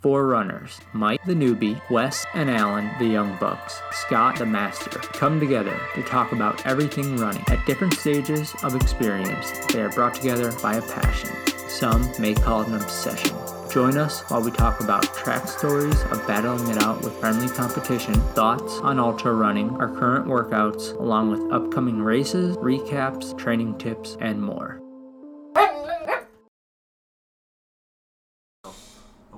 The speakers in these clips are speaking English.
Four runners Mike the newbie, Wes and Alan the young bucks, Scott the master come together to talk about everything running. At different stages of experience, they are brought together by a passion. Some may call it an obsession. Join us while we talk about track stories of battling it out with friendly competition, thoughts on ultra running, our current workouts, along with upcoming races, recaps, training tips, and more.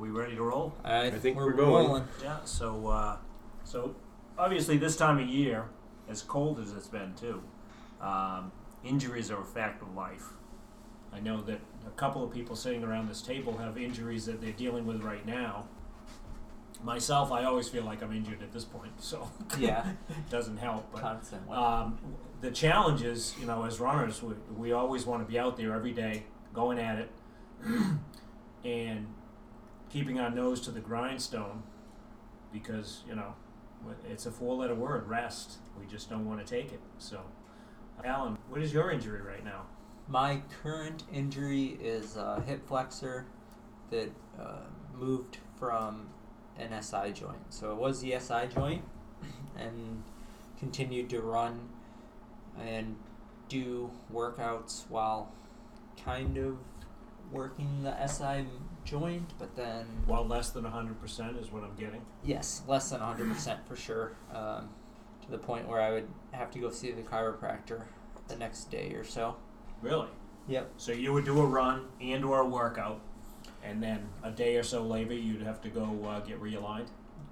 We ready to roll? I, think we're going. rolling. Yeah. So, uh, so obviously this time of year, as cold as it's been too, um, injuries are a fact of life. I know that a couple of people sitting around this table have injuries that they're dealing with right now. Myself, I always feel like I'm injured at this point, so Yeah, it doesn't help. But constantly. um, the challenge is, you know, as runners, we, we always want to be out there every day, going at it, and keeping our nose to the grindstone, because you know, it's a four-letter word, rest. We just don't want to take it. So, Alan, what is your injury right now? My current injury is a hip flexor that uh, moved from an SI joint. So it was the SI joint and continued to run and do workouts while kind of working the SI joint, but then, Well, less than hundred percent is what I'm getting. yes, less than 100% for sure. Um, to the point where I would have to go see the chiropractor the next day or so. Really? Yep. So you would do a run and or a workout, and then a day or so later you'd have to go uh, get realigned.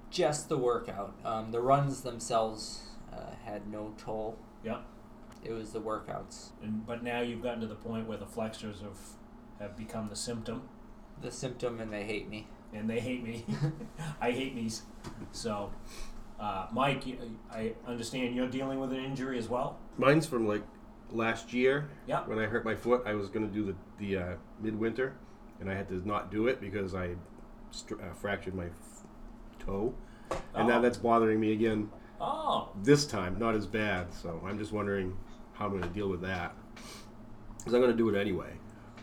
just the workout. Um, the runs themselves uh, had no toll. Yeah. It was the workouts, And but now you've gotten to the point where the flexors have have become the symptom, the symptom, and they hate me. and they hate me. I hate knees. So, uh, Mike, I understand you're dealing with an injury as well. Mine's from like last year. Yeah. When I hurt my foot, I was going to do the the uh, midwinter, and I had to not do it because I str- uh, fractured my f- toe, and now Oh. that's bothering me again Oh, this time. Not as bad, so I'm just wondering how I'm going to deal with that. Because I'm going to do it anyway.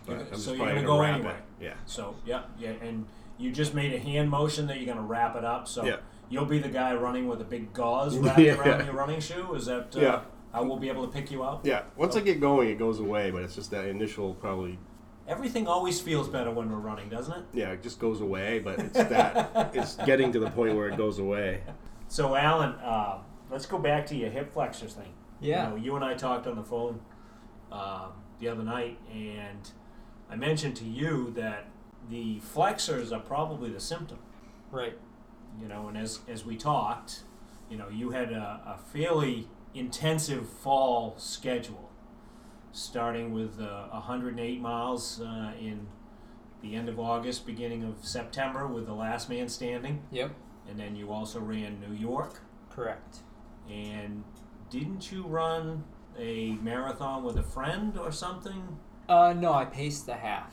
But I'm just so you're probably gonna gonna go wrap anyway? It. Yeah. so yeah, yeah, and you just made a hand motion that you're going to wrap it up. So Yeah. you'll be the guy running with a big gauze wrapped Yeah. around your running shoe. Is that? Uh, Yeah. I will be able to pick you up. Yeah. Once I get going, it goes away, but it's just that initial probably. Everything always feels better when we're running, doesn't it? Yeah, it just goes away, but it's that it's getting to the point where it goes away. So, Alan, uh, let's go back to your hip flexors thing. Yeah. You, know, you and I talked on the phone um, the other night, and I mentioned to you that the flexors are probably the symptom. Right. You know, and as as we talked, you know, you had a, a fairly intensive fall schedule, starting with uh, 108 miles uh, in the end of August, beginning of September, with the last man standing, Yep. and then you also ran New York. Correct. And didn't you run a marathon with a friend or something? Uh, no, I paced the half.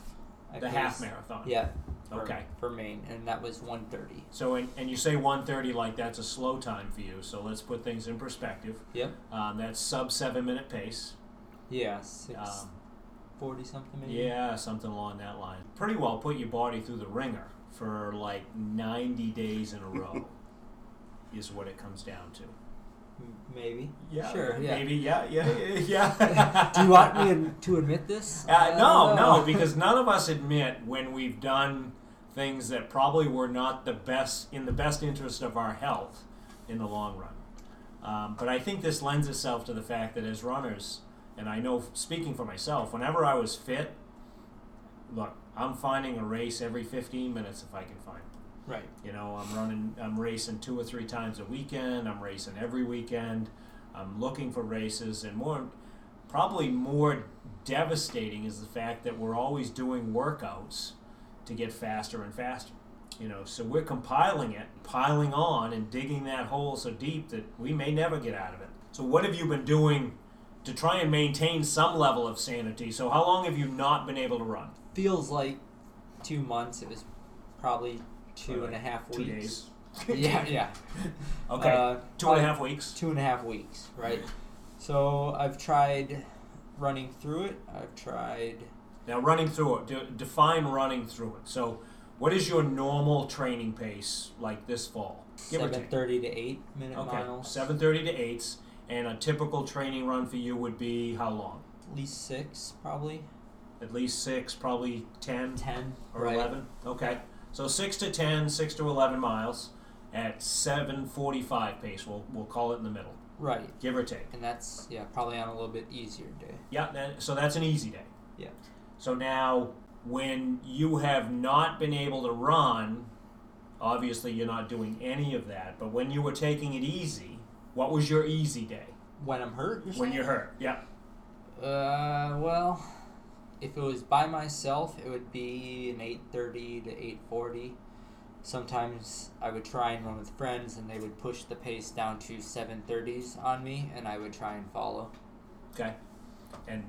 I the half paced- marathon. Yeah. For, Okay. For Maine, and that was 130. So, and, and you say 130 like that's a slow time for you. So let's put things in perspective. Yep. Um, that's sub seven minute pace. Yeah. Six Um, forty something maybe. yeah, something along that line. Pretty well put your body through the ringer for like 90 days in a row, is what it comes down to. M- Maybe. Yeah. Sure. Yeah. Maybe. Yeah. Yeah. Yeah. yeah. Do you want me to, to admit this? Uh, no, no, because none of us admit when we've done things that probably were not the best in the best interest of our health in the long run. Um, but I think this lends itself to the fact that as runners, and I know speaking for myself, whenever I was fit, look, I'm finding a race every 15 minutes if I can find it. Right. You know, I'm running, I'm racing two or three times a weekend. I'm racing every weekend. I'm looking for races, and more, probably more devastating is the fact that we're always doing workouts to get faster and faster. You know, so we're compiling it, piling on, and digging that hole so deep that we may never get out of it. So, what have you been doing to try and maintain some level of sanity? So, how long have you not been able to run? Feels like two months. It was probably two and a half Two weeks. days. yeah, yeah. Okay. Uh, Two and a half weeks. Two and a half weeks, right? So I've tried running through it. I've tried. Now, running through it, de- define running through it. So, what is your normal training pace like this fall? Seven thirty to eight minute Okay, miles. seven thirty to eights, and a typical training run for you would be how long? At least six, probably At least six, probably ten. Ten or right. eleven. Okay, so six to 10, 6 to eleven miles at seven forty-five pace. We'll we'll call it in the middle, Right, give or take. and that's yeah probably on a little bit easier day. Yeah, that, so that's an easy day. Yeah. So now, when you have not been able to run, obviously you're not doing any of that. But when you were taking it easy, what was your easy day? When I'm hurt, you're When saying? you're hurt. Yeah. Uh, well, if it was by myself, it would be an eight thirty to eight forty. Sometimes I would try and run with friends, and they would push the pace down to seven thirties on me, and I would try and follow. Okay. And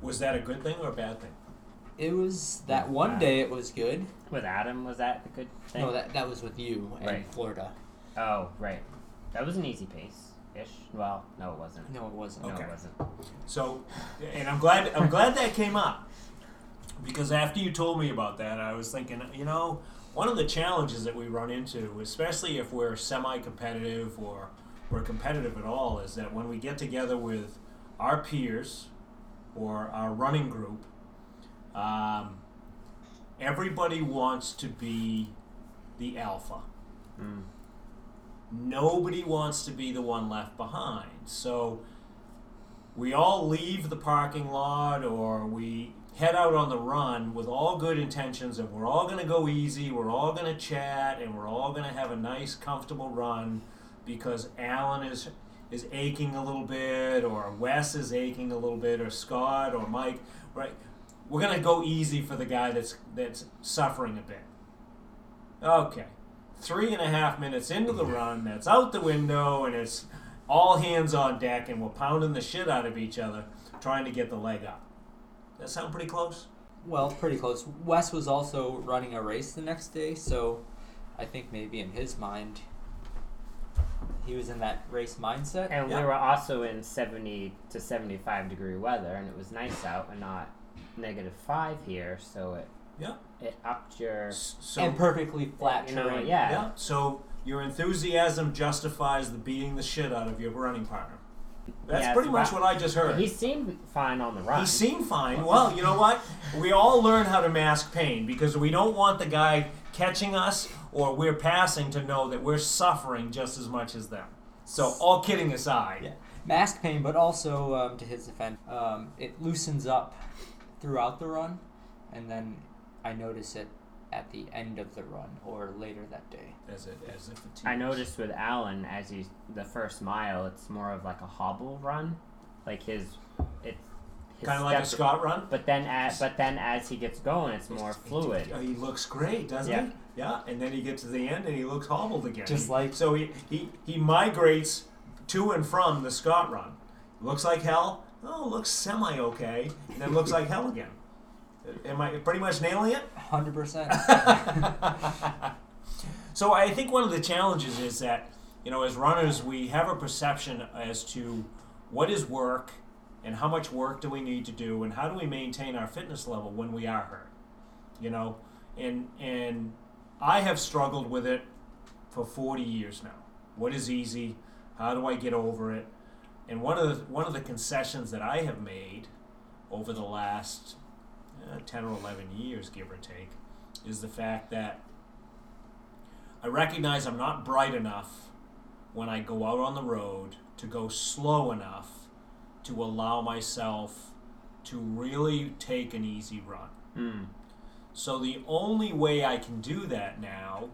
was that a good thing or a bad thing? It was that one Wow. day. It was good. With Adam, was that a good thing? No, that that was with you in Right. Florida. Oh, right. That was an easy pace ish. Well, no, it wasn't. No, it wasn't. No, it wasn't. So, and I'm glad I'm glad that came up because after you told me about that, I was thinking, you know, one of the challenges that we run into, especially if we're semi-competitive or we're competitive at all, is that when we get together with our peers or our running group, um, everybody wants to be the alpha Mm. Nobody wants to be the one left behind. So we all leave the parking lot or we head out on the run with all good intentions of we're all going to go easy, we're all going to chat, and we're all going to have a nice, comfortable run because Alan is is aching a little bit, or Wes is aching a little bit, or Scott or Mike, right? We're going to go easy for the guy that's that's suffering a bit. Okay three and a half minutes into the run, that's out the window, and it's all hands on deck, and we're pounding the shit out of each other trying to get the leg up. That sound pretty close? Well, pretty close. Wes was also running a race the next day, so I think maybe in his mind, he was in that race mindset. And Yeah. we were also in 70 to 75 degree weather, and it was nice out and not negative five here, so it Yeah. it upped your. So, and perfectly flat you know, terrain. yeah. yeah. So your enthusiasm justifies the beating the shit out of your running partner. That's Yeah, pretty much what I just heard. He seemed fine on the run. He seemed fine. Well, you know what? We all learn how to mask pain because we don't want the guy catching us or we're passing to know that we're suffering just as much as them. So, all kidding aside, Yeah. Mask pain, but also um, to his defense, um, it loosens up throughout the run, and then I notice it at the end of the run or later that day. as it as if it I noticed with Alan as he's the first mile, it's more of like a hobble run, like his it. kind of like a Scott run. But then, as, but then as he gets going, it's more He- fluid. Uh, he, looks great, doesn't Yeah. he? Yeah. And then he gets to the end and he looks hobbled again. Just like- so he, he he migrates to and from the Scott run. Looks like hell. Oh, looks semi okay, and then looks like hell again. Am I pretty much nailing it? Hundred percent. so I think one of the challenges is that you know as runners we have a perception as to what is work and how much work do we need to do and how do we maintain our fitness level when we are hurt you know and and I have struggled with it for 40 years now what is easy how do I get over it and one of the one of the concessions that I have made over the last uh, 10 or 11 years give or take is the fact that I recognize I'm not bright enough when I go out on the road to go slow enough to allow myself to really take an easy run. Mm. So the only way I can do that now,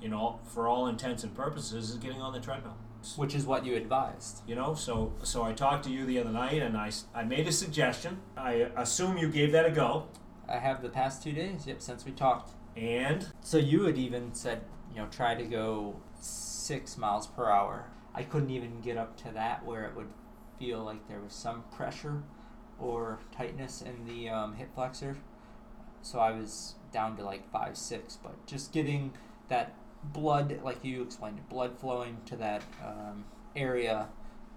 you know, for all intents and purposes, is getting on the treadmill. Which is what you advised. You know, so so I talked to you the other night, and I, I made a suggestion. I assume you gave that a go, I have the past two days, yep, since we talked. and So you had even said, you know, try to go six miles per hour. I couldn't even get up to that where it would feel like there was some pressure or tightness in the um, hip flexor. So I was down to like five, six, but just getting that blood, like you explained, blood flowing to that um, area,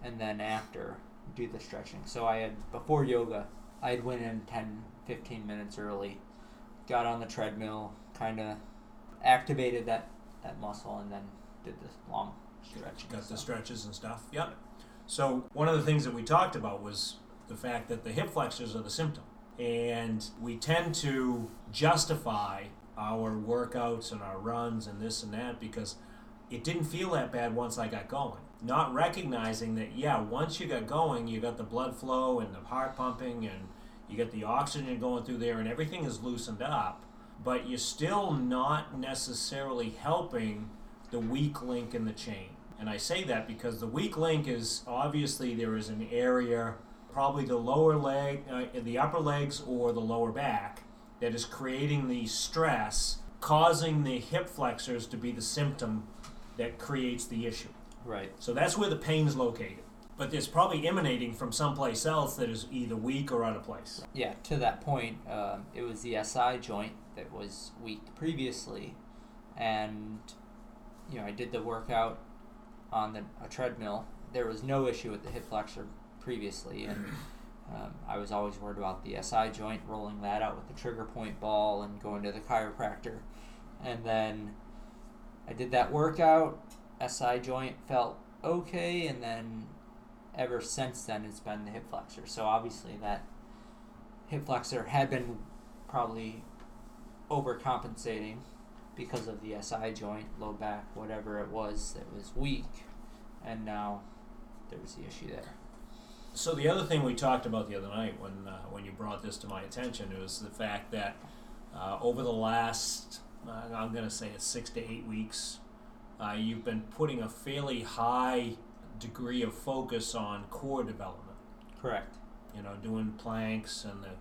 and then after do the stretching. So I had before yoga, I had went in 10, 15 minutes early, got on the treadmill, kind of activated that that muscle and then did this long stretch. Got the stretches and stuff. Yep. So one of the things that we talked about was the fact that the hip flexors are the symptom, and we tend to justify our workouts and our runs and this and that because it didn't feel that bad once I got going. Not recognizing that, yeah, once you got going, you got the blood flow and the heart pumping and you get the oxygen going through there and everything is loosened up, but you're still not necessarily helping the weak link in the chain. And I say that because the weak link is obviously there is an area, probably the lower leg, uh, the upper legs or the lower back, that is creating the stress, causing the hip flexors to be the symptom that creates the issue. Right. So that's where the pain's located. But it's probably emanating from someplace else that is either weak or out of place. Yeah. To that point, um, it was the SI joint that was weak previously, and you know I did the workout on the a treadmill. There was no issue with the hip flexor previously, and um, I was always worried about the SI joint, rolling that out with the trigger point ball and going to the chiropractor. And then I did that workout. SI joint felt okay, and then ever since then it's been the hip flexor. So obviously that hip flexor had been probably overcompensating because of the SI joint, low back, whatever it was that was weak, and now there's the issue there. So the other thing we talked about the other night when uh, when you brought this to my attention was the fact that uh, over the last uh, I'm going to say it's six to eight weeks, uh, you've been putting a fairly high degree of focus on core development. Correct. You know, doing planks and the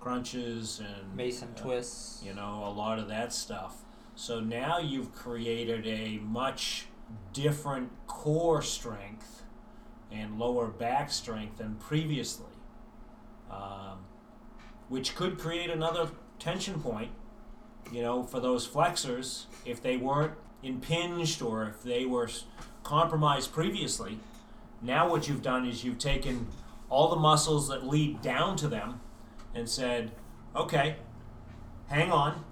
crunches and Mason uh, twists. you know, a lot of that stuff. So now you've created a much different core strength and lower back strength than previously, um, which could create another tension point, you know, for those flexors if they weren't impinged or if they were compromised previously. Now, what you've done is you've taken all the muscles that lead down to them and said, okay, hang on,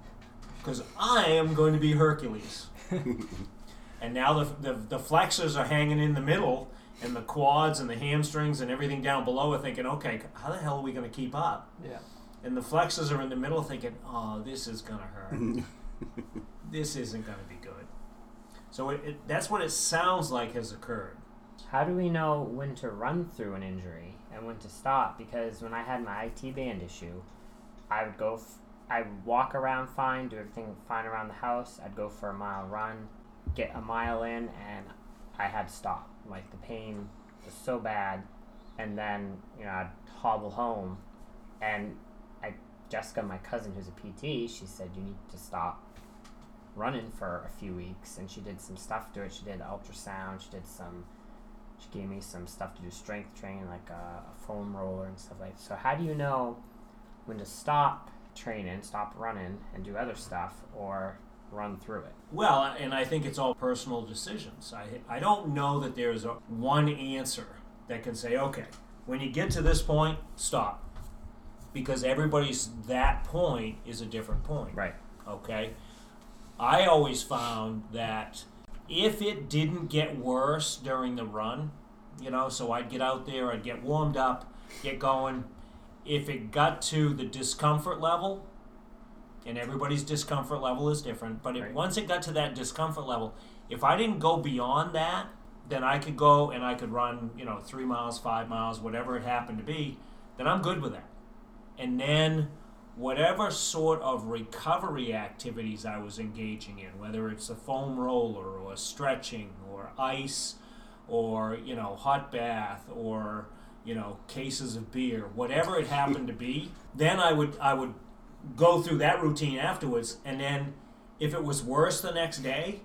because I am going to be Hercules. and now the, the, the flexors are hanging in the middle, and the quads and the hamstrings and everything down below are thinking, okay, how the hell are we going to keep up? Yeah. And the flexors are in the middle thinking, oh, this is going to hurt. this isn't going to be good. So it, it, that's what it sounds like has occurred. How do we know when to run through an injury and when to stop? Because when I had my IT band issue, I would go, f- I would walk around fine, do everything fine around the house. I'd go for a mile run, get a mile in, and I had to stop. Like the pain was so bad, and then you know I'd hobble home, and I Jessica, my cousin who's a PT, she said you need to stop running for a few weeks, and she did some stuff to it. She did ultrasound, she did some she gave me some stuff to do strength training, like a, a foam roller and stuff like that. So, how do you know when to stop training, stop running, and do other stuff, or run through it? Well, and I think it's all personal decisions. I, I don't know that there's a one answer that can say, okay, when you get to this point, stop. Because everybody's that point is a different point. Right. Okay? I always found that if it didn't get worse during the run, you know, so I'd get out there, I'd get warmed up, get going. If it got to the discomfort level, and everybody's discomfort level is different, but if, Right. once it got to that discomfort level, if I didn't go beyond that, then I could go and I could run, you know, three miles, five miles, whatever it happened to be, then I'm good with that. And then whatever sort of recovery activities I was engaging in, whether it's a foam roller or stretching or ice or, you know, hot bath or, you know, cases of beer, whatever it happened to be, then I would I would go through that routine afterwards and then if it was worse the next day,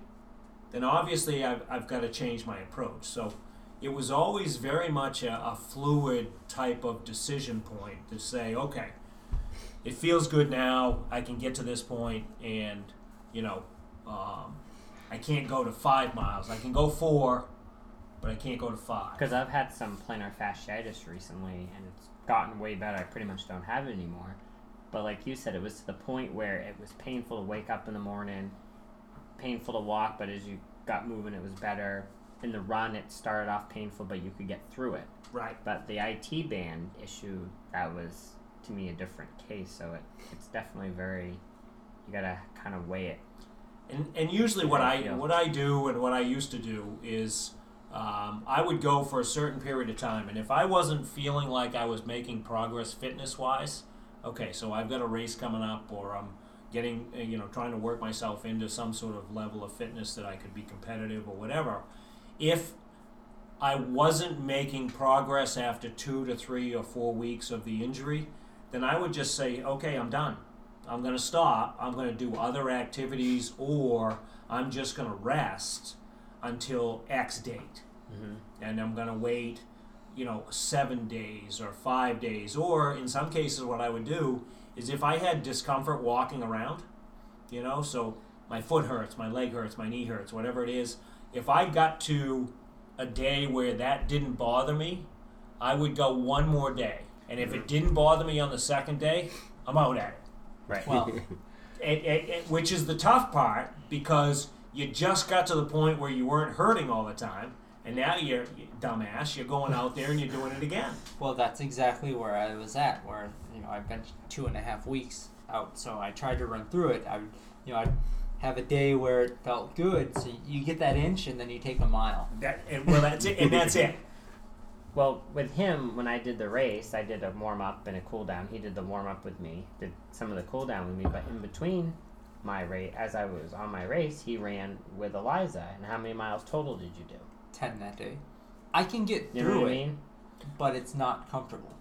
then obviously I've, I've got to change my approach. So it was always very much a, a fluid type of decision point to say, okay, it feels good now. I can get to this point, and you know, um, I can't go to five miles. I can go four, but I can't go to five. Because I've had some plantar fasciitis recently, and it's gotten way better. I pretty much don't have it anymore. But like you said, it was to the point where it was painful to wake up in the morning, painful to walk, but as you got moving, it was better. In the run, it started off painful, but you could get through it. Right. But the IT band issue, that was to me a different case. So it, it's definitely very, you gotta kind of weigh it. And, and usually what I what I do and what I used to do is um, I would go for a certain period of time, and if I wasn't feeling like I was making progress fitness wise, okay, so I've got a race coming up, or I'm getting uh, you know trying to work myself into some sort of level of fitness that I could be competitive or whatever. If I wasn't making progress after two to three or four weeks of the injury, then I would just say, okay, I'm done. I'm going to stop. I'm going to do other activities, or I'm just going to rest until X date. Mm-hmm. And I'm going to wait, you know, seven days or five days. Or in some cases, what I would do is if I had discomfort walking around, you know, so my foot hurts, my leg hurts, my knee hurts, whatever it is, if I got to a day where that didn't bother me, I would go one more day. And if it mm-hmm. didn't bother me on the second day, I'm out at it. Right. Well, It, it, it, which is the tough part because you just got to the point where you weren't hurting all the time, and now you're dumbass. You're going out there and you're doing it again. well, that's exactly where I was at. Where you know I've been two and a half weeks out, so I tried to run through it. I, you know, I'd have a day where it felt good. So you get that inch, and then you take a mile. That and, well, that's it, and that's it. Well, with him, when I did the race, I did a warm up and a cool down. He did the warm up with me, did some of the cool down with me, but in between my race, as I was on my race, he ran with Eliza. And how many miles total did you do? Ten that day. I can get You through what I it, mean? but it's not comfortable.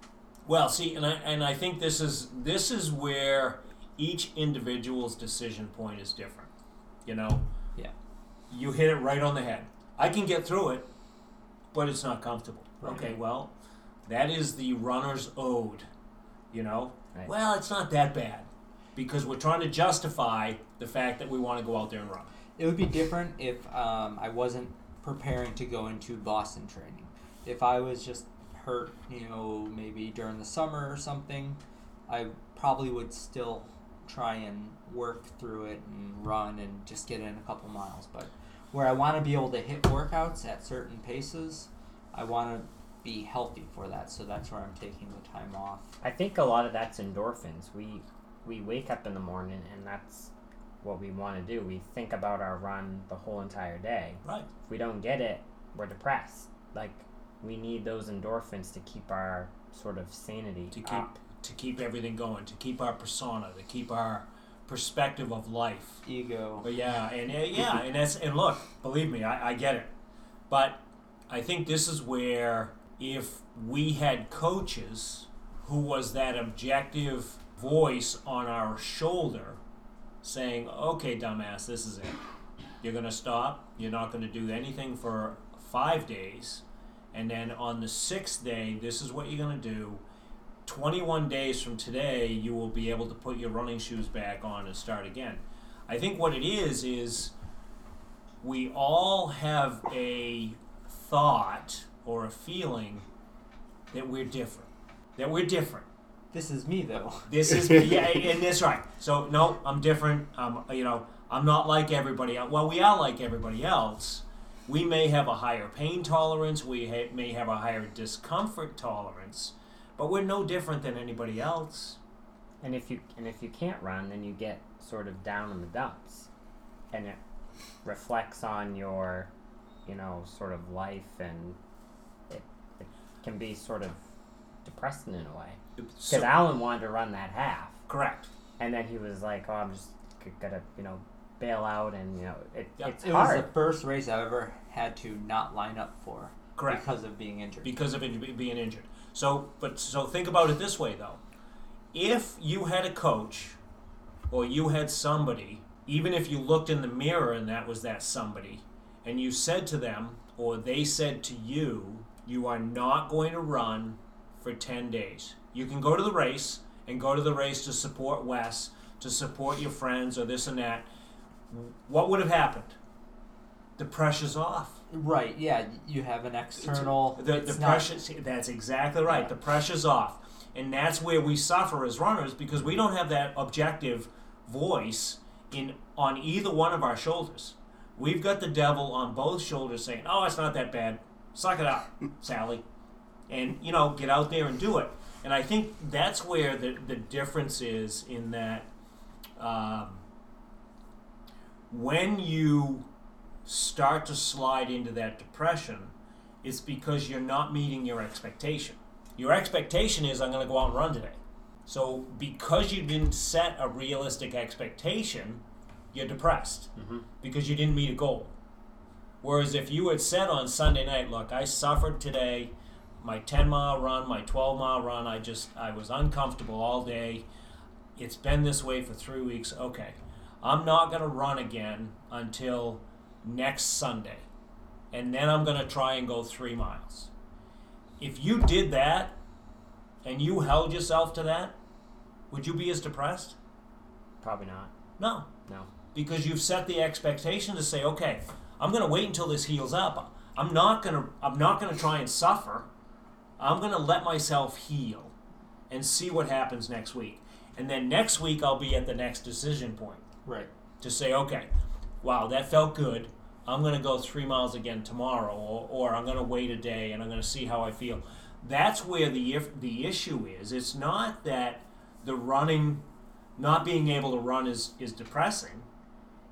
Well, see, and I and I think this is this is where each individual's decision point is different. You know. Yeah. You hit it right on the head. I can get through it, but it's not comfortable. Right. Okay, well, that is the runner's ode. You know. Right. Well, it's not that bad, because we're trying to justify the fact that we want to go out there and run. It would be different if um, I wasn't preparing to go into Boston training. If I was just hurt, you know, maybe during the summer or something, I probably would still try and work through it and run and just get in a couple miles. But where I want to be able to hit workouts at certain paces, I want to be healthy for that. So that's where I'm taking the time off. I think a lot of that's endorphins. We we wake up in the morning and that's what we want to do. We think about our run the whole entire day. Right. If we don't get it, we're depressed. Like we need those endorphins to keep our sort of sanity To keep up. to keep everything going, to keep our persona, to keep our perspective of life. Ego. But yeah, and uh, yeah, and that's and look, believe me, I, I get it. But I think this is where if we had coaches who was that objective voice on our shoulder saying, Okay, dumbass, this is it. You're gonna stop, you're not gonna do anything for five days, and then on the sixth day, this is what you're gonna do. 21 days from today, you will be able to put your running shoes back on and start again. I think what it is is we all have a thought or a feeling that we're different. That we're different. This is me though. This is yeah, and that's right. So no, I'm different. Um, you know, I'm not like everybody else. Well, we are like everybody else. We may have a higher pain tolerance. We ha- may have a higher discomfort tolerance, but we're no different than anybody else. And if you and if you can't run, then you get sort of down in the dumps, and it reflects on your, you know, sort of life, and it, it can be sort of depressing in a way. Because So, Alan wanted to run that half, correct. and then he was like, "Oh, I'm just gonna, you know, bail out," and you know, it, Yeah. it's It was the first race I've ever had to not line up for Correct. because of being injured. because of it being injured. So, but so think about it this way though: if you had a coach, or you had somebody, even if you looked in the mirror and that was that somebody, and you said to them, or they said to you, you are not going to run for ten days. You can go to the race and go to the race to support Wes, to support your friends, or this and that. What would have happened? The pressure's off. Right, yeah, you have an external. The, it's the not- pressure. That's exactly right. Yeah. The pressure's off, And that's where we suffer as runners because we don't have that objective voice in on either one of our shoulders. We've got the devil on both shoulders saying, "Oh, it's not that bad. Suck it up, Sally." And you know, get out there and do it. And I think that's where the the difference is in that um, when you start to slide into that depression, it's because you're not meeting your expectation. Your expectation is, I'm going to go out and run today. So, because you didn't set a realistic expectation, you're depressed Mm-hmm. because you didn't meet a goal. Whereas if you had said on Sunday night, look, I suffered today, my 10 mile run, my 12 mile run, I just, I was uncomfortable all day. It's been this way for three weeks. Okay. I'm not going to run again until next Sunday. And then I'm going to try and go three miles. If you did that and you held yourself to that, would you be as depressed? Probably not. No No. because you've set the expectation to say, okay, I'm going to wait until this heals up. I'm not going to I'm not going to try and suffer. I'm going to let myself heal and see what happens next week. And then next week I'll be at the next decision point Right. to say, okay, wow, that felt good. I'm going to go three miles again tomorrow, or, or I'm going to wait a day and I'm going to see how I feel. That's where the if, the issue is. It's not that the running, not being able to run is is depressing.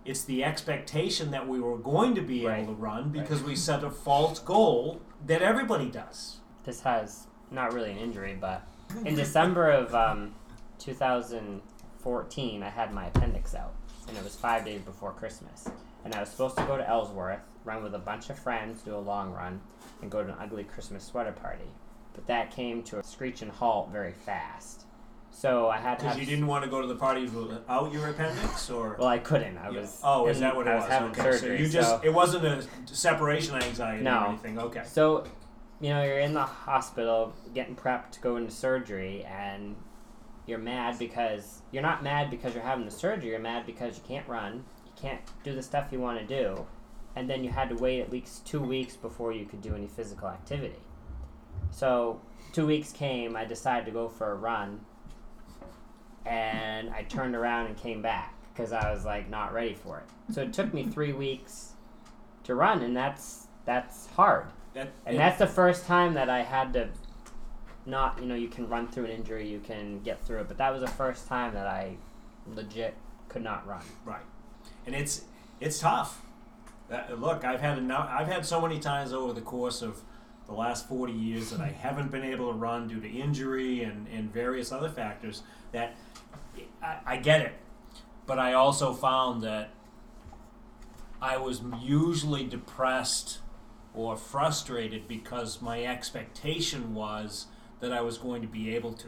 It's the expectation that we were going to be Right. able to run because we set a false goal that everybody does. This has not really an injury, but in December of um, 2014, I had my appendix out, and it was five days before Christmas. And I was supposed to go to Ellsworth, run with a bunch of friends, do a long run, and go to an ugly Christmas sweater party. But that came to a screeching halt very fast. So I had to Because you didn't want to go to the party without your appendix, or Well, I couldn't. I Yeah. was. Oh, is that what it I was? was having okay. surgery. so you just so- it wasn't a separation anxiety No. or anything. Okay. So, you know, you're in the hospital getting prepped to go into surgery, and you're mad because you're not mad because you're having the surgery. You're mad because you can't run, you can't do the stuff you want to do, and then you had to wait at least two weeks before you could do any physical activity. So, two weeks came. I decided to go for a run, and I turned around and came back because I was like not ready for it. So it took me three weeks to run, and that's that's hard. That, And that's the first time that I had to not, you know, you can run through an injury, you can get through it, but that was the first time that I legit could not run. right, and it's it's tough. That, look, I've had enough, I've had so many times over the course of the last forty years that I haven't been able to run due to injury and, and various other factors. That I, I get it, but I also found that I was usually depressed or frustrated because my expectation was that I was going to be able to.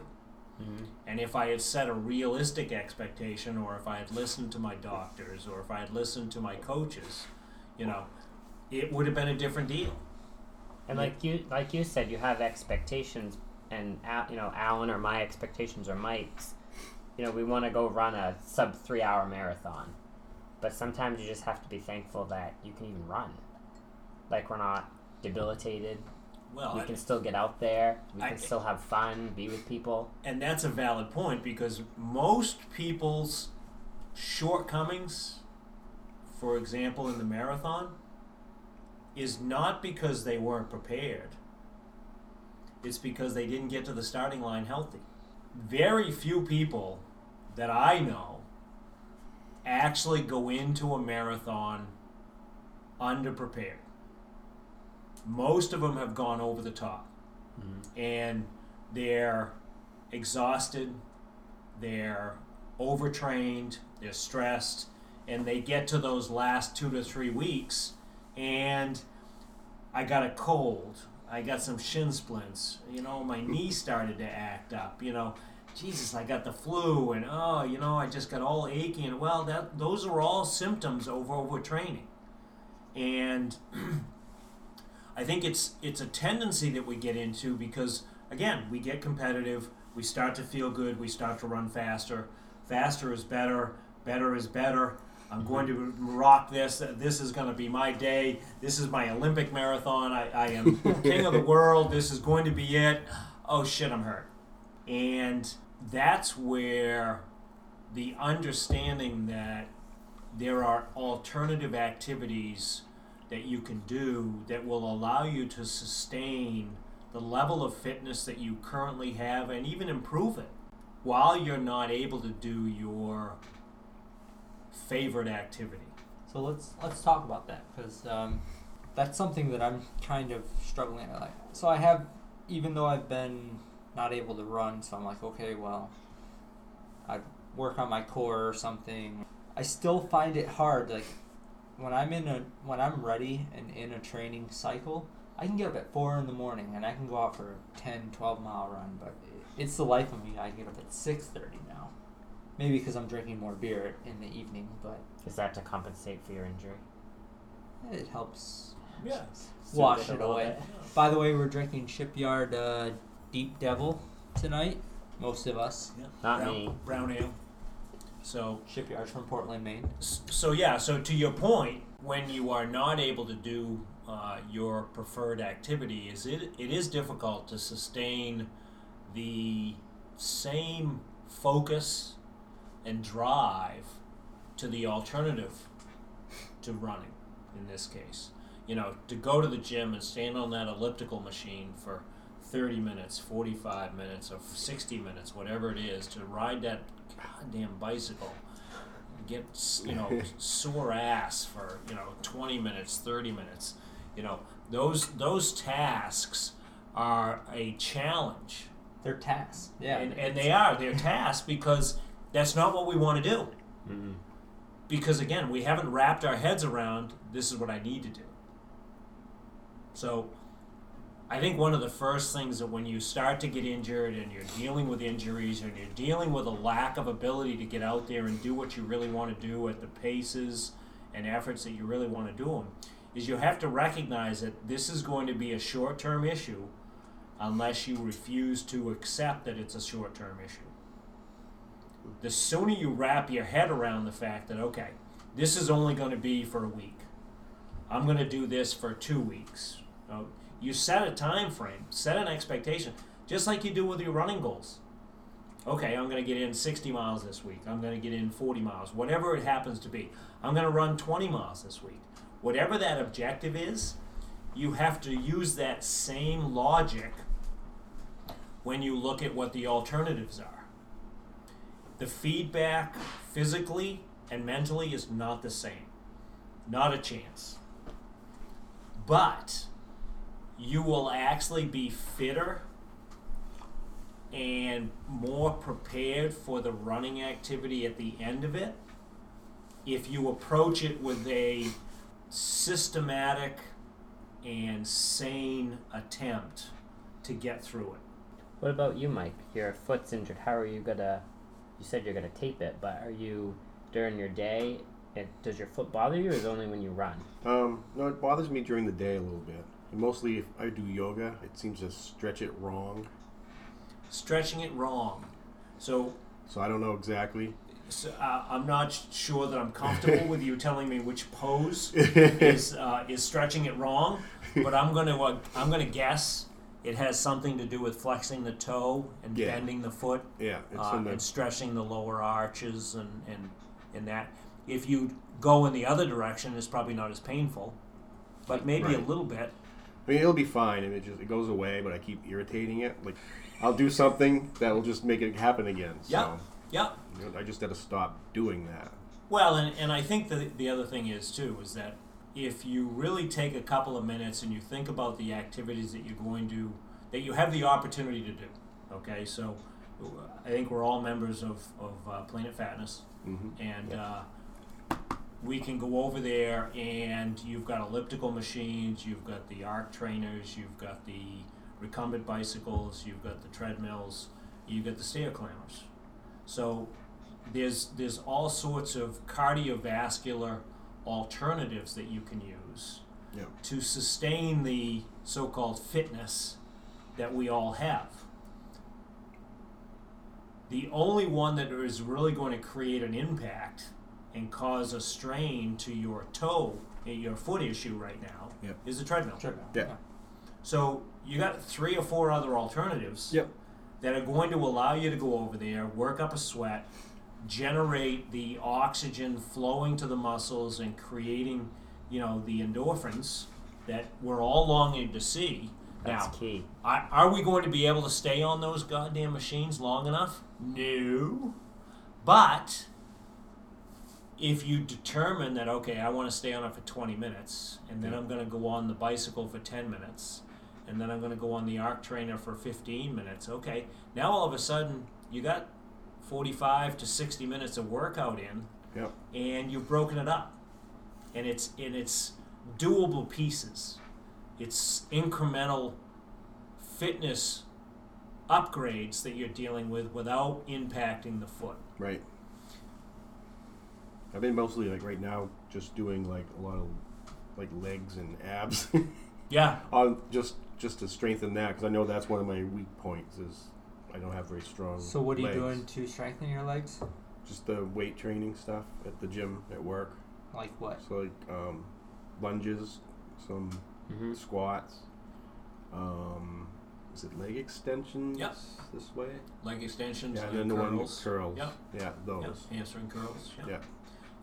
Mm-hmm. And if I had set a realistic expectation, or if I had listened to my doctors, or if I had listened to my coaches, you know, it would have been a different deal. And like you, like you said, you have expectations, and you know, Alan or my expectations or Mike's. You know, we want to go run a sub three hour marathon, but sometimes you just have to be thankful that you can even run. Like we're not debilitated. Well, we I- can still get out there. We I- can still have fun, be with people. and that's a valid point because most people's shortcomings, for example, in the marathon, is not because they weren't prepared. It's because they didn't get to the starting line healthy. Very few people that I know actually go into a marathon underprepared. Most of them have gone over the top. Mm-hmm. And they're exhausted, they're overtrained, they're stressed, and they get to those last two to three weeks, and I got a cold, I got some shin splints, you know, my knee started to act up, you know. Jesus, I got the flu, and oh, you know, I just got all achy, and well, that those are all symptoms of overtraining, and I think it's it's a tendency that we get into because again we get competitive, we start to feel good, we start to run faster. Faster is better, better is better. I'm going to rock this. This is going to be my day. This is my Olympic marathon. I, I am king of the world. This is going to be it. Oh shit, I'm hurt. And that's where the understanding that there are alternative activities that you can do that will allow you to sustain the level of fitness that you currently have and even improve it while you're not able to do your favorite activity. So let's let's talk about that because um, that's something that I'm kind of struggling. Like, so I have, even though I've been not able to run, so I'm like, okay, well, I work on my core or something. I still find it hard. Like when I'm in a when I'm ready and in a training cycle, I can get up at four in the morning and I can go out for a 10, 12 mile run. But it's the life of me. I get up at six thirty now. Maybe because I'm drinking more beer in the evening, but Is that to compensate for your injury? it helps Yeah. wash it a little away. bit? By the way, we're drinking Shipyard uh, Deep Devil tonight. Most of us. Not brown, me. Brown ale. So Shipyard's from Portland, Maine. So yeah, so to your point, when you are not able to do uh, your preferred activity, is it it is difficult to sustain the same focus and drive to the alternative to running. In this case, you know, to go to the gym and stand on that elliptical machine for 30 minutes, 45 minutes, or 60 minutes, whatever it is, to ride that goddamn bicycle get you know sore ass for you know 20 minutes 30 minutes you know those those tasks are a challenge They're tasks. Yeah. and, and they are they're tasks because that's not what we want to do Mm-mm. because again we haven't wrapped our heads around this is what i need to do so i think one of the first things that when you start to get injured and you're dealing with injuries and you're dealing with a lack of ability to get out there and do what you really want to do at the paces and efforts that you really want to do them is you have to recognize that this is going to be a short-term issue unless you refuse to accept that it's a short-term issue. The sooner you wrap your head around the fact that okay this is only going to be for a week. I'm going to do this for two weeks you set a time frame set an expectation just like you do with your running goals. Okay i'm going to get in 60 miles this week. I'm going to get in 40 miles. Whatever it happens to be. I'm going to run 20 miles this week. Whatever that objective is you have to use that same logic when you look at what the alternatives are. The feedback physically and mentally is not the same. Not a chance. But you will actually be fitter and more prepared for the running activity at the end of it if you approach it with a systematic and sane attempt to get through it. What about you, Mike? Your foot's injured. How are you gonna? You said you're gonna tape it, but are you during your day? It, does your foot bother you, or is it only when you run? Um, no, it bothers me during the day a little bit. Mostly if I do yoga, it seems to stretch it wrong. Stretching it wrong. So So I don't know exactly. So, uh, I'm not sure that I'm comfortable with you telling me which pose is uh, is stretching it wrong, but I'm gonna uh, I'm gonna guess it has something to do with flexing the toe and Yeah. bending the foot Yeah, it's uh, and stretching the lower arches and and and that. If you go in the other direction, it's probably not as painful, but maybe a little bit. I mean, it'll be fine, and it just it goes away. But I keep irritating it. Like, I'll do something that will just make it happen again. So Yeah. Yeah. you know, I just got to stop doing that. Well, and, and I think the, the other thing is, too, is that if you really take a couple of minutes and you think about the activities that you're going to, that you have the opportunity to do, okay? So I think we're all members of, of uh, Planet Fatness, hmm and uh, we can go over there and you've got elliptical machines, you've got the arc trainers, you've got the recumbent bicycles, you've got the treadmills, you've got the stair climbers. So there's there's all sorts of cardiovascular alternatives that you can use Yeah. to sustain the so-called fitness that we all have. The only one that is really going to create an impact and cause a strain to your toe, eh, your foot issue right now, Yep. is the treadmill. Treadmill. Yeah. So you got three or four other alternatives. Yep. that are going to allow you to go over there, work up a sweat, generate the oxygen flowing to the muscles and creating, you know, the endorphins that we're all longing to see. That's now, key. are, are we going to be able to stay on those goddamn machines long enough? No. But if you determine that okay, I want to stay on it for 20 minutes, and then I'm going to go on the bicycle for 10 minutes, and then I'm going to go on the arc trainer for 15 minutes. Okay, now all of a sudden you got 45 to 60 minutes of workout in, Yep. and you've broken it up, and it's and it's doable pieces. It's incremental fitness upgrades that you're dealing with without impacting the foot. Right. I've been mostly like right now just doing like a lot of like legs and abs, Yeah, on just just to strengthen that because I know that's one of my weak points is I don't have very strong. So what are you legs. doing to strengthen your legs? Just the weight training stuff at the gym at work. Like what? So like um, lunges, some Mm-hmm. squats. Um, is it leg extensions? Yep. This way. leg extensions, Yeah, and then the one curls, curls. Yep. Yeah, those. yeah, hamstring curls. Yeah. Yeah.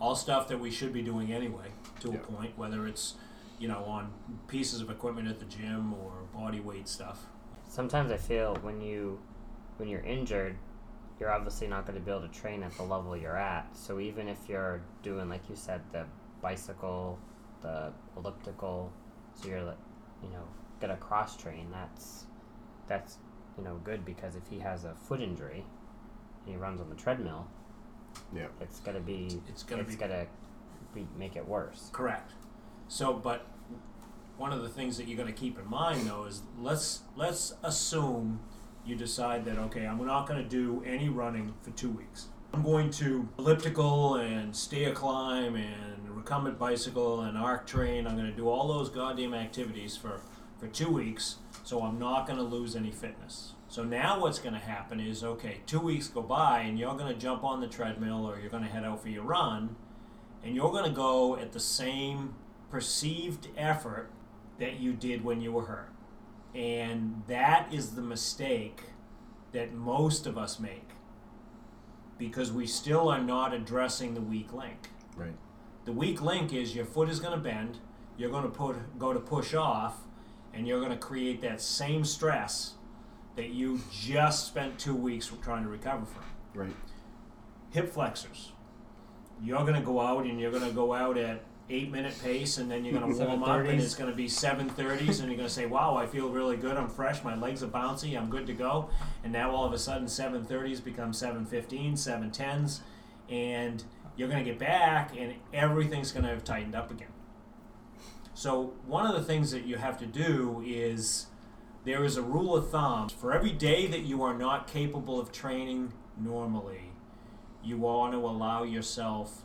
All stuff that we should be doing anyway to Yeah. a point, whether it's you know on pieces of equipment at the gym or body weight stuff. Sometimes I feel when you when you're injured, you're obviously not going to be able to train at the level you're at. So even if you're doing like you said the bicycle, the elliptical, so you're like, you know, gonna cross train, that's that's you know good because if he has a foot injury and he runs on the treadmill, Yeah. it's gonna be It's gonna it's be gonna be, make it worse. Correct. So, but one of the things that you're going to keep in mind, though, is let's let's assume you decide that okay, I'm not going to do any running for two weeks. I'm going to elliptical and stair climb and recumbent bicycle and arc train. I'm going to do all those goddamn activities for for two weeks, so I'm not going to lose any fitness. So now what's going to happen is okay, two weeks go by and you're going to jump on the treadmill or you're going to head out for your run and you're going to go at the same perceived effort that you did when you were hurt. And that is the mistake that most of us make because we still are not addressing the weak link. Right. The weak link is your foot is going to bend, you're going to put go to push off, and you're going to create that same stress that you just spent 2 weeks trying to recover from Right. hip flexors. You're going to go out and you're going to go out at eight minute pace, and then you're going to warm up, and it's going to be seven thirties, and you're going to say, "Wow, I feel really good. I'm fresh. My legs are bouncy. I'm good to go." And now all of a sudden, seven thirties become seven fifteen, seven tens, and you're going to get back, and everything's going to have tightened up again. So one of the things that you have to do is there is a rule of thumb for every day that you are not capable of training normally you want to allow yourself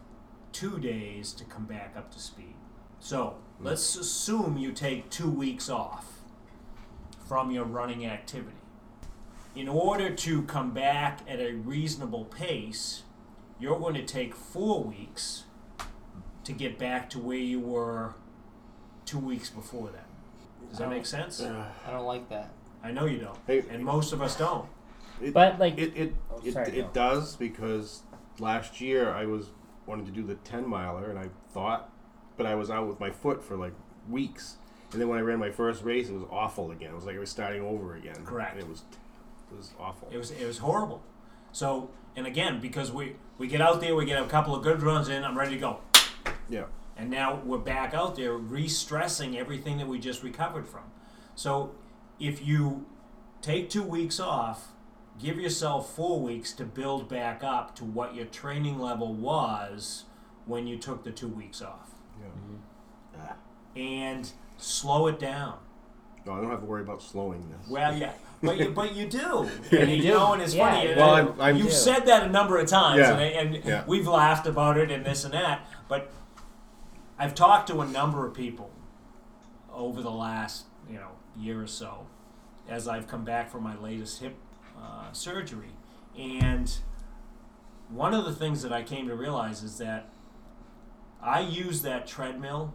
two days to come back up to speed. So hmm. let's assume you take two weeks off from your running activity. In order to come back at a reasonable pace, you're going to take four weeks to get back to where you were two weeks before that. Does that make sense? Uh, I don't like that. I know you don't, Hey- and most of us don't. it, But like it it Oh, it, sorry, it go. does because last year I was wanting to do the ten miler and I thought, but I was out with my foot for like weeks, and then when I ran my first race, it was awful again. It was like I was starting over again. Correct. And it was it was awful. It was it was horrible. So and again because we we get out there, we get a couple of good runs in. I'm ready to go. yeah. And now we're back out there re-stressing everything that we just recovered from. So if you take two weeks off, give yourself four weeks to build back up to what your training level was when you took the two weeks off, Yeah. Ah. and slow it down. No, I don't have to worry about slowing this. Well, yeah, but you, but you do. And you you do. know, and it's Yeah, funny. you and- Well, I'm- I'm- you've do. said that a number of times, Yeah. and, and Yeah. we've laughed about it and this and that. But I've talked to a number of people over the last you know year or so, as I've come back from my latest hip uh, surgery, and one of the things that I came to realize is that I use that treadmill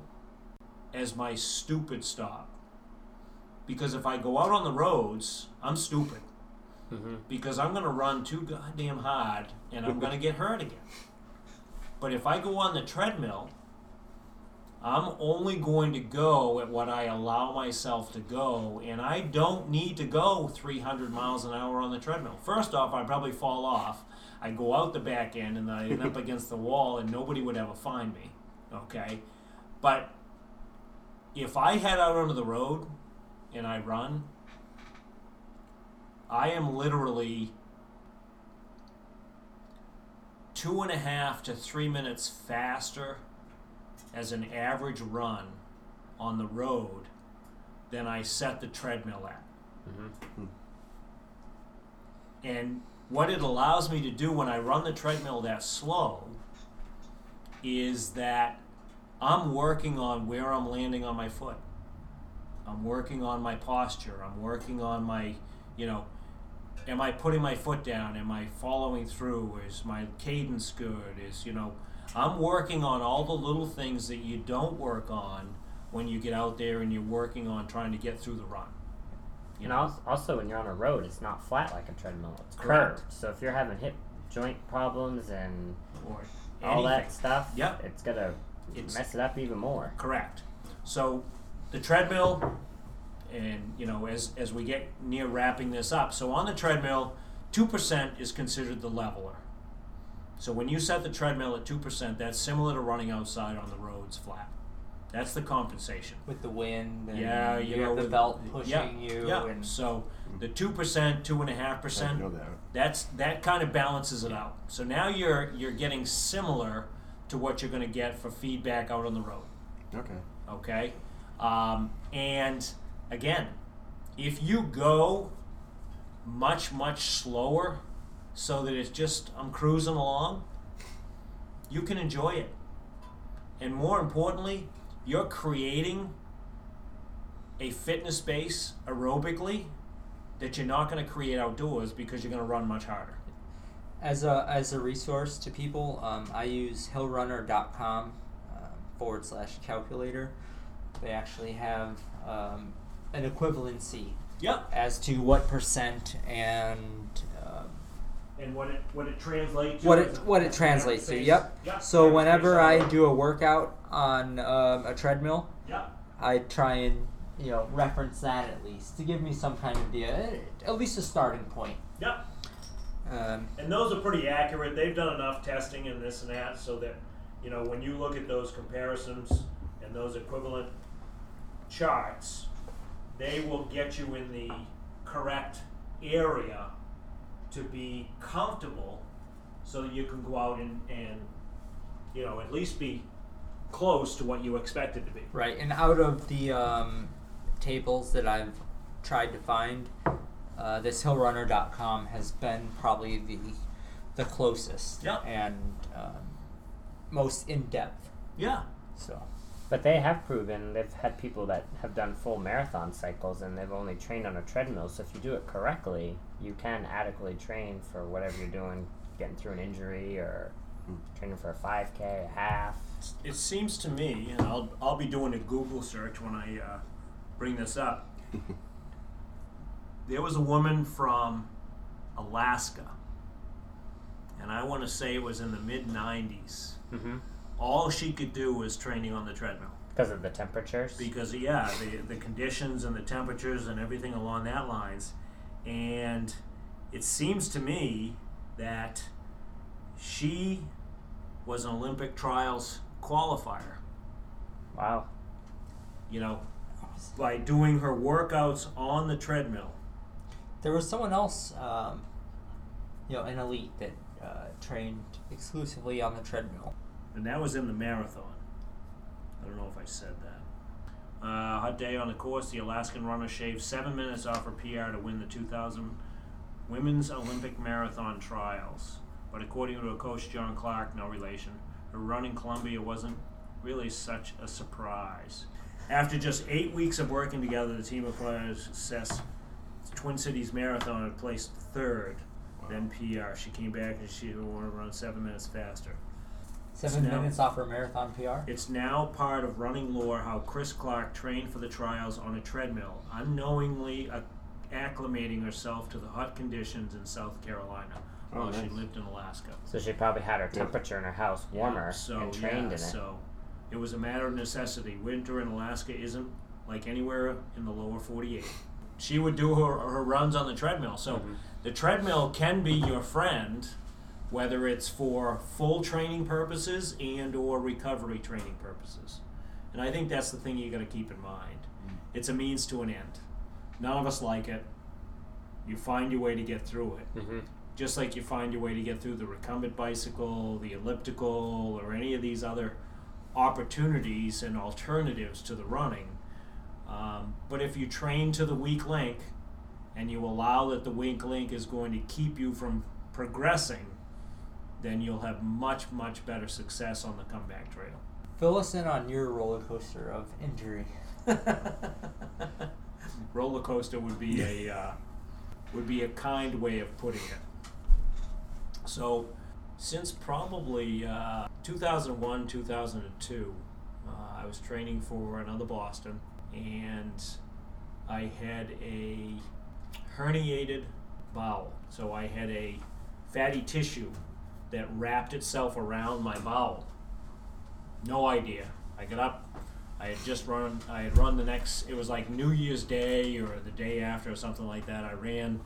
as my stupid stop. Because if I go out on the roads, I'm stupid. Mm-hmm. because I'm going to run too goddamn hard and I'm going to get hurt again. But if I go on the treadmill, I'm only going to go at what I allow myself to go, and I don't need to go 300 miles an hour on the treadmill. First off, I'd probably fall off. I'd go out the back end and I'd end up against the wall, and nobody would ever find me. Okay? But if I head out onto the road and I run, I am literally two and a half to three minutes faster as an average run on the road than I set the treadmill at. Mm-hmm. And what it allows me to do when I run the treadmill that slow is that I'm working on where I'm landing on my foot. I'm working on my posture. I'm working on my, you know, am I putting my foot down? Am I following through? Is my cadence good? Is, you know, I'm working on all the little things that you don't work on when you get out there and you're working on trying to get through the run. You And know? also, when you're on a road, it's not flat like a treadmill. It's Correct. curved. So if you're having hip joint problems and Or all that stuff, Yep. it's gonna It's- mess it up even more. Correct. So the treadmill, and you know, as as we get near wrapping this up, so on the treadmill, two percent is considered the leveler. So when you set the treadmill at two percent, that's similar to running outside on the roads flat. That's the compensation. with the wind and Yeah, you, you know have the with- belt yeah, pushing you Yeah. and So the two percent, two and a half I percent, know that. that's that kind of balances it out. So now you're you're getting similar to what you're going to get for feedback out on the road. Okay. okay um, and again if you go much much slower so that it's just i'm cruising along. You can enjoy it. And more importantly you're creating a fitness base aerobically that you're not going to create outdoors because you're going to run much harder. As a as a resource to people um, i use hillrunner.com um, forward slash calculator. They actually have um, an equivalency yep as to what percent and and what it what it translates what it what it translates to yep. So whenever i do a workout on um, a treadmill yep. I try and you know reference that at least to give me some kind of idea at least a starting point. Yep. Um, And those are pretty accurate. They've done enough testing and this and that so that, you know, when you look at those comparisons and those equivalent charts, they will get you in the correct area to be comfortable so that you can go out and, and you know, at least be close to what you expected to be. Right, and out of the um, tables that I've tried to find, uh, this hillrunner.com has been probably the the closest Yeah. and um, most in depth. Yeah. So But they have proven they've had people that have done full marathon cycles and they've only trained on a treadmill. So if you do it correctly, you can adequately train for whatever you're doing, getting through an injury or training for a 5K, a half. It seems to me, and I'll, I'll be doing a Google search when I uh, bring this up. there was a woman from Alaska, and I want to say it was in the mid 90s. Mm-hmm. All she could do was training on the treadmill Because of the temperatures. because, yeah, the, the conditions and the temperatures and everything along that lines. And it seems to me that she was an Olympic trials qualifier. wow. you know, by doing her workouts on the treadmill. there was someone else, um, you know, an elite that uh, trained exclusively on the treadmill. And that was in the marathon. I don't know if I said that. Uh, hot day on the course, the Alaskan runner shaved seven minutes off her PR to win the 2000 Women's Olympic Marathon Trials. But according to her coach, John Clark, no relation, her run in Columbia wasn't really such a surprise. After just eight weeks of working together, the team of players assessed Twin Cities Marathon and placed third, then PR. She came back and she wanted to run seven minutes faster. Seven now- minutes off her marathon PR. It's now part of running lore how Chris Clark trained for the trials on a treadmill, unknowingly acclimating herself to the hot conditions in South Carolina Oh, while she nice. lived in Alaska. So she probably had her temperature in her house warmer Yeah, so, and trained yeah, in it. So it was a matter of necessity. Winter in Alaska isn't like anywhere in the lower 48. She would do her, her runs on the treadmill. So Mm-hmm. the treadmill can be your friend, whether it's for full training purposes and or recovery training purposes. And I think that's the thing you got to keep in mind. It's a means to an end. None of us like it. You find your way to get through it hmm just like you find your way to get through the recumbent bicycle, the elliptical, or any of these other opportunities and alternatives to the running. Um, but if you train to the weak link and you allow that the weak link is going to keep you from progressing, then you'll have much, much better success on the comeback trail. Fill us in on your roller coaster of injury. Roller coaster would be a uh, would be a kind way of putting it. So, since probably uh, 2001, 2002, uh, I was training for another Boston, and I had a herniated bowel. So I had a fatty tissue that wrapped itself around my bowel. No idea. I got up. I had just run. I had run the next. It was like New Year's Day or the day after or something like that. I ran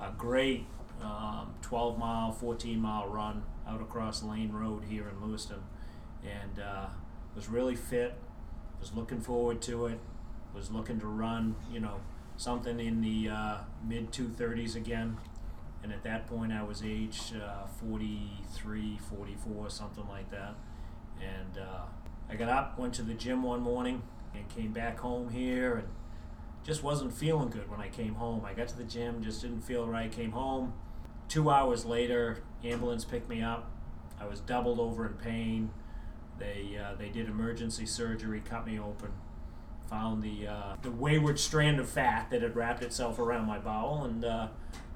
a great um, 12 mile, 14 mile run out across Lane Road here in Lewiston, and uh, was really fit. Was looking forward to it. Was looking to run. You know, something in the uh, mid 230s again. And at that point, I was age uh, 43, 44, something like that. And uh, I got up, went to the gym one morning, and came back home here, and just wasn't feeling good when I came home. I got to the gym, just didn't feel right. Came home. Two hours later, ambulance picked me up. I was doubled over in pain. They uh, they did emergency surgery, cut me open, found the uh, the wayward strand of fat that had wrapped itself around my bowel, and uh,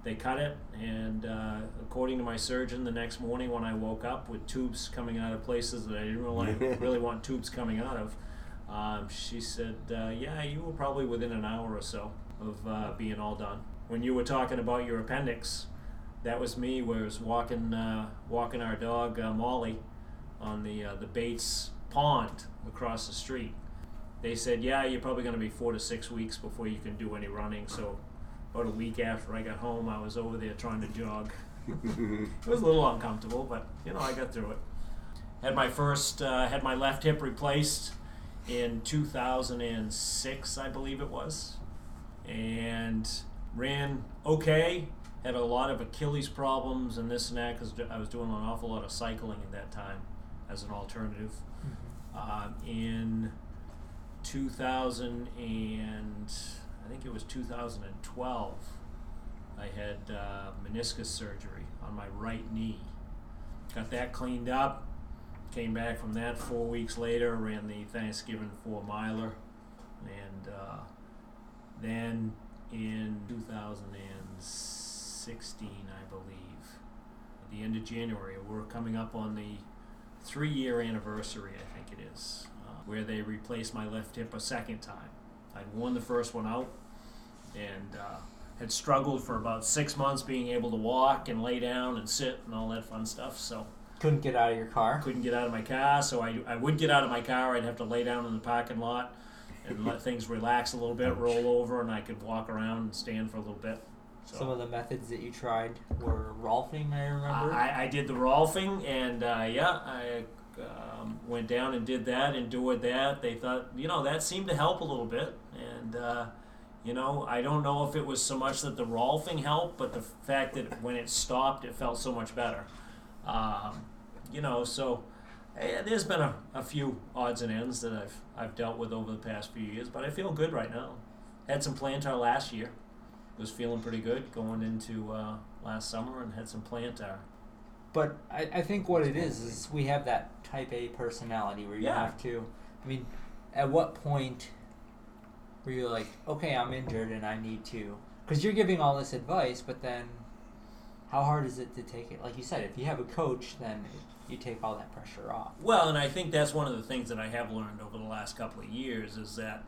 they cut it. And uh, according to my surgeon, the next morning when I woke up with tubes coming out of places that I didn't really really want tubes coming out of, um, she said, uh, "Yeah, you were probably within an hour or so of uh, being all done." When you were talking about your appendix, that was me. Where I was walking uh, walking our dog uh, Molly on the uh, the Bates Pond across the street. They said, "Yeah, you're probably going to be four to six weeks before you can do any running." So, about a week after I got home, I was over there trying to jog. it was a little uncomfortable, but you know, I got through it. Had my first, uh, had my left hip replaced in 2006, I believe it was, and ran okay. Had a lot of Achilles problems and this and that because I was doing an awful lot of cycling at that time as an alternative. Um, in 2000 and think it was 2012, I had uh, meniscus surgery on my right knee. Got that cleaned up. Came back from that four weeks later. Ran the Thanksgiving four miler, and uh, then in 2016, I believe, at the end of January, we're coming up on the three-year anniversary. I think it is, uh, where they replaced my left hip a second time. I'd worn the first one out, and uh, had struggled for about six months being able to walk and lay down and sit and all that fun stuff. So Couldn't get out of your car. couldn't get out of my car, so I, I would get out of my car. I'd have to lay down in the parking lot and let things relax a little bit, roll over, and I could walk around and stand for a little bit. So Some of the methods that you tried were Rolfing, I remember. I, I did the Rolfing, and uh, yeah, I um, went down and did that, endured that. They thought, you know, that seemed to help a little bit, and uh, you know, I don't know if it was so much that the Rolfing helped, but the fact that when it stopped, it felt so much better. Um, you know, so eh, there's been a, a few odds and ends that I've I've dealt with over the past few years, but I feel good right now. Had some plantar last year. Was feeling pretty good going into uh, last summer and had some plantar. But I, I think what it is is we have that type A personality where you Yeah. have to. I mean, at what point were you're like, okay, I'm injured and I need to? Because you're giving all this advice, but then how hard is it to take it? Like you said, if you have a coach, then you take all that pressure off. Well, and I think that's one of the things that I have learned over the last couple of years is that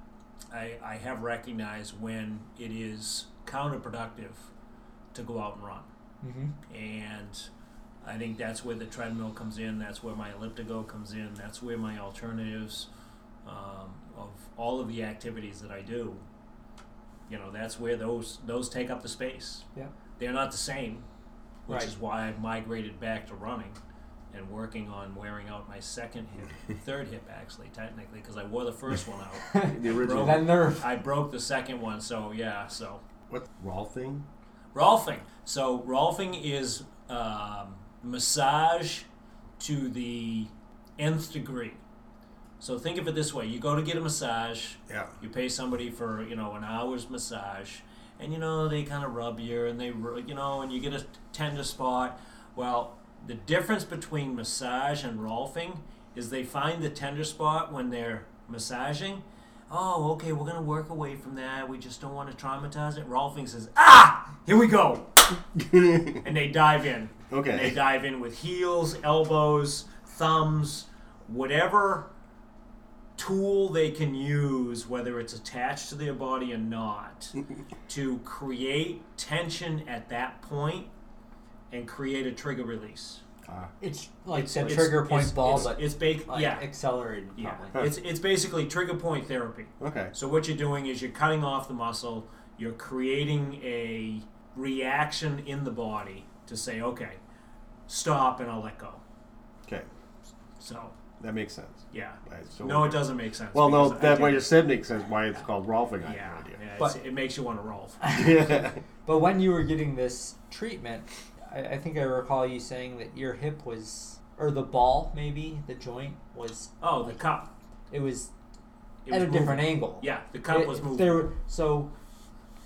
I, I have recognized when it is counterproductive to go out and run. Mm-hmm. And I think that's where the treadmill comes in. That's where my elliptigo comes in. That's where my alternatives um, of all of the activities that I do. You know, that's where those those take up the space. Yeah. They're not the same, which Right. is why I've migrated back to running and working on wearing out my second hip, third hip actually, technically, because I wore the first one out. The original. that nerve. I broke the second one, so yeah, so What Rolfing? Rolfing. So Rolfing is um, massage to the nth degree. So think of it this way: you go to get a massage, Yeah. you pay somebody for you know an hour's massage, and you know they kind of rub you and they you know and you get a tender spot. Well, the difference between massage and Rolfing is they find the tender spot when they're massaging. Oh, okay, we're gonna work away from that. We just don't want to traumatize it. Rolfing says, "Ah, here we go," and they dive in. And they dive in with heels, elbows, thumbs, whatever tool they can use, whether it's attached to their body or not, to create tension at that point and create a trigger release. Ah, It's like It's- the it's- trigger point it's- ball, it's, but it's ba- like yeah, accelerated. yeah. Probably. It's it's basically trigger point therapy. okay. So what you're doing is you're cutting off the muscle, you're creating a reaction in the body to say, okay, stop and I'll let go. Okay. So That makes sense. yeah. Right, so No, it doesn't make sense. Well, no, that did what you said makes sense. Why it's called Rolfing, I Yeah, have no yeah But- it makes you want to roll. idea. But when you were getting this treatment, I, I think I recall you saying that your hip was, or the ball maybe, the joint was, Oh, the cup. it was It at was a different angle. Yeah, the cup It- was moving. There, were- so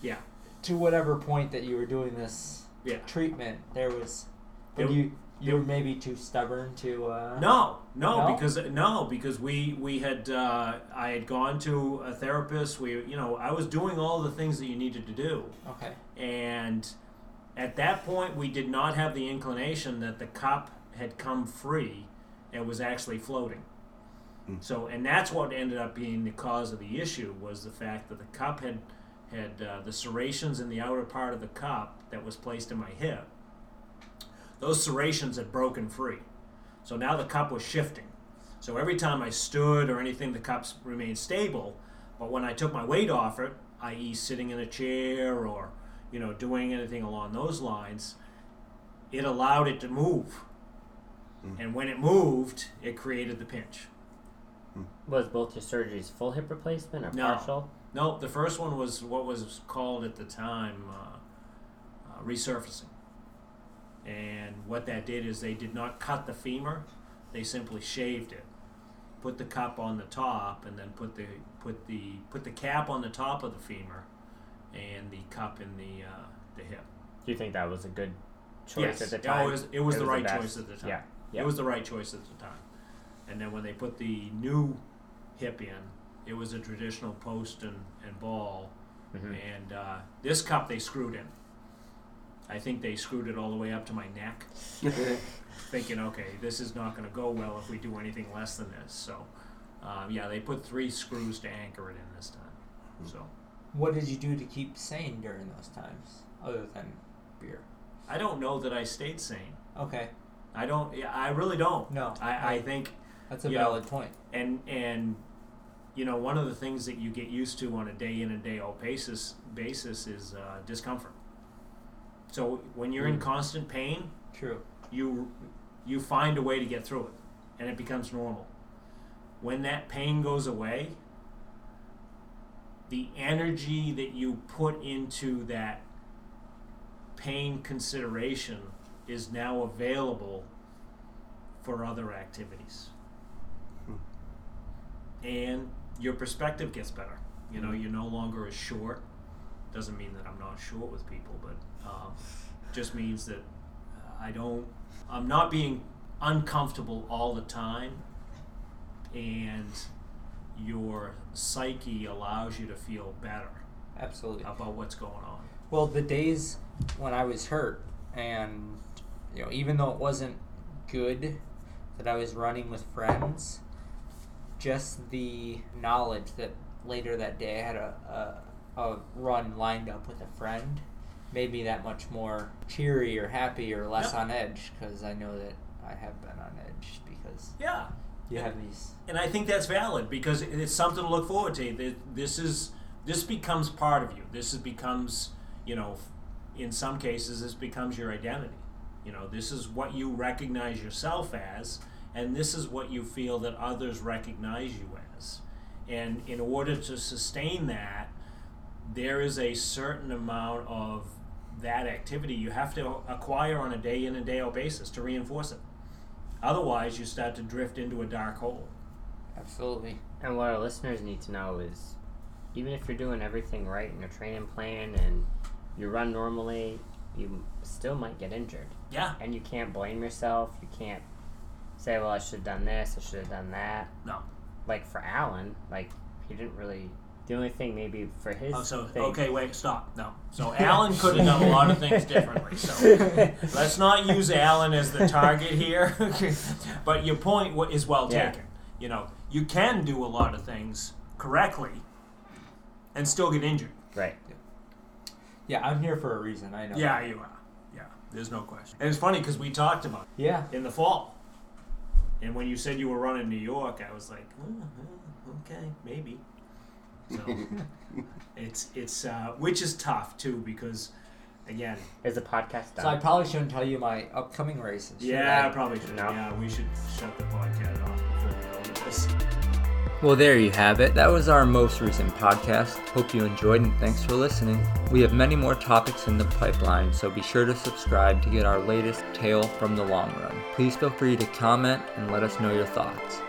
Yeah, to whatever point that you were doing this yeah. treatment, there was, It- but you you were maybe too stubborn to. Uh, No, no, No? because no, because we we had uh, I had gone to a therapist. We you know I was doing all the things that you needed to do, Okay. and at that point we did not have the inclination that the cup had come free and was actually floating. Mm. So and that's what ended up being the cause of the issue was the fact that the cup had had uh, the serrations in the outer part of the cup that was placed in my hip. Those serrations had broken free. So now the cup was shifting. So every time I stood or anything, the cups remained stable. But when I took my weight off it, i.e., sitting in a chair or you know doing anything along those lines, it allowed it to move. Mm. And when it moved, it created the pinch. Was both your surgeries full hip replacement or No. partial? No, the first one was what was called at the time uh, uh, resurfacing. And what that did is they did not cut the femur; they simply shaved it, put the cup on the top, and then put the put the put the cap on the top of the femur, and the cup in the uh, the hip. Do you think that was a good choice yes, at the Yeah, time? it was, it was the right best. choice at the time. Yeah. Yeah. It was the right choice at the time. And then when they put the new hip in, it was a traditional post and, and ball. Mhm. And uh, this cup they screwed in. I think they screwed it all the way up to my neck, thinking, okay, this is not going to go well if we do anything less than this. So, um, yeah, they put three screws to anchor it in this time. So, What did you do to keep sane during those times, other than beer? I don't know that I stayed sane. Okay. I don't. Yeah, I really don't. No. I, I think That's a you know, valid point. and and you know one of the things that you get used to on a day in and day out basis basis is uh, discomfort. So when you're in Mm. constant pain, True. you you find a way to get through it, and it becomes normal. When that pain goes away, the energy that you put into that pain consideration is now available for other activities. And your perspective gets better. You know, you're no longer as short. Doesn't mean that I'm not short with people, but um, just means that I don't, I'm not being uncomfortable all the time. And your psyche allows you to feel better Absolutely. about what's going on. Well, the days when I was hurt, and you know, even though it wasn't good that I was running with friends, just the knowledge that later that day I had a, a, a run lined up with a friend made me that much more cheery or happy or less Yeah. on edge because I know that I have been on edge because Yeah. you Yeah. have these. And I think that's valid because it's something to look forward to. Th- This is this becomes part of you. This is, becomes, you know, in some cases, this becomes your identity. You know, this is what you recognize yourself as, and this is what you feel that others recognize you as. And in order to sustain that, there is a certain amount of that activity you have to acquire on a day in and day out basis to reinforce it. Otherwise, you start to drift into a dark hole. Absolutely. And what our listeners need to know is even if you're doing everything right in your training plan and you run normally, you still might get injured. Yeah. And you can't blame yourself. You can't say, well, I should have done this, I should have done that. No. Like for Alan, like he didn't really. The only thing maybe for his. Oh, so thing, okay, wait, stop. No. So Alan could have done a lot of things differently. So let's not use Alan as the target here. but your point is well Yeah. taken. You know, you can do a lot of things correctly and still get injured. Right. Yeah, I'm here for a reason. I know. Yeah, you are. Yeah, there's no question. And it's funny because we talked about Yeah. in the fall. And when you said you were running New York, I was like, "Uh, uh, okay, maybe. So it's it's uh, which is tough too because again, Is the podcast So I probably shouldn't tell you my upcoming races. should yeah, I? probably should. No. Yeah, we should shut the podcast off before we go into this. Well, there you have it. That was our most recent podcast. Hope you enjoyed and thanks for listening. We have many more topics in the pipeline, so be sure to subscribe to get our latest tale from the long run. Please feel free to comment and let us know your thoughts.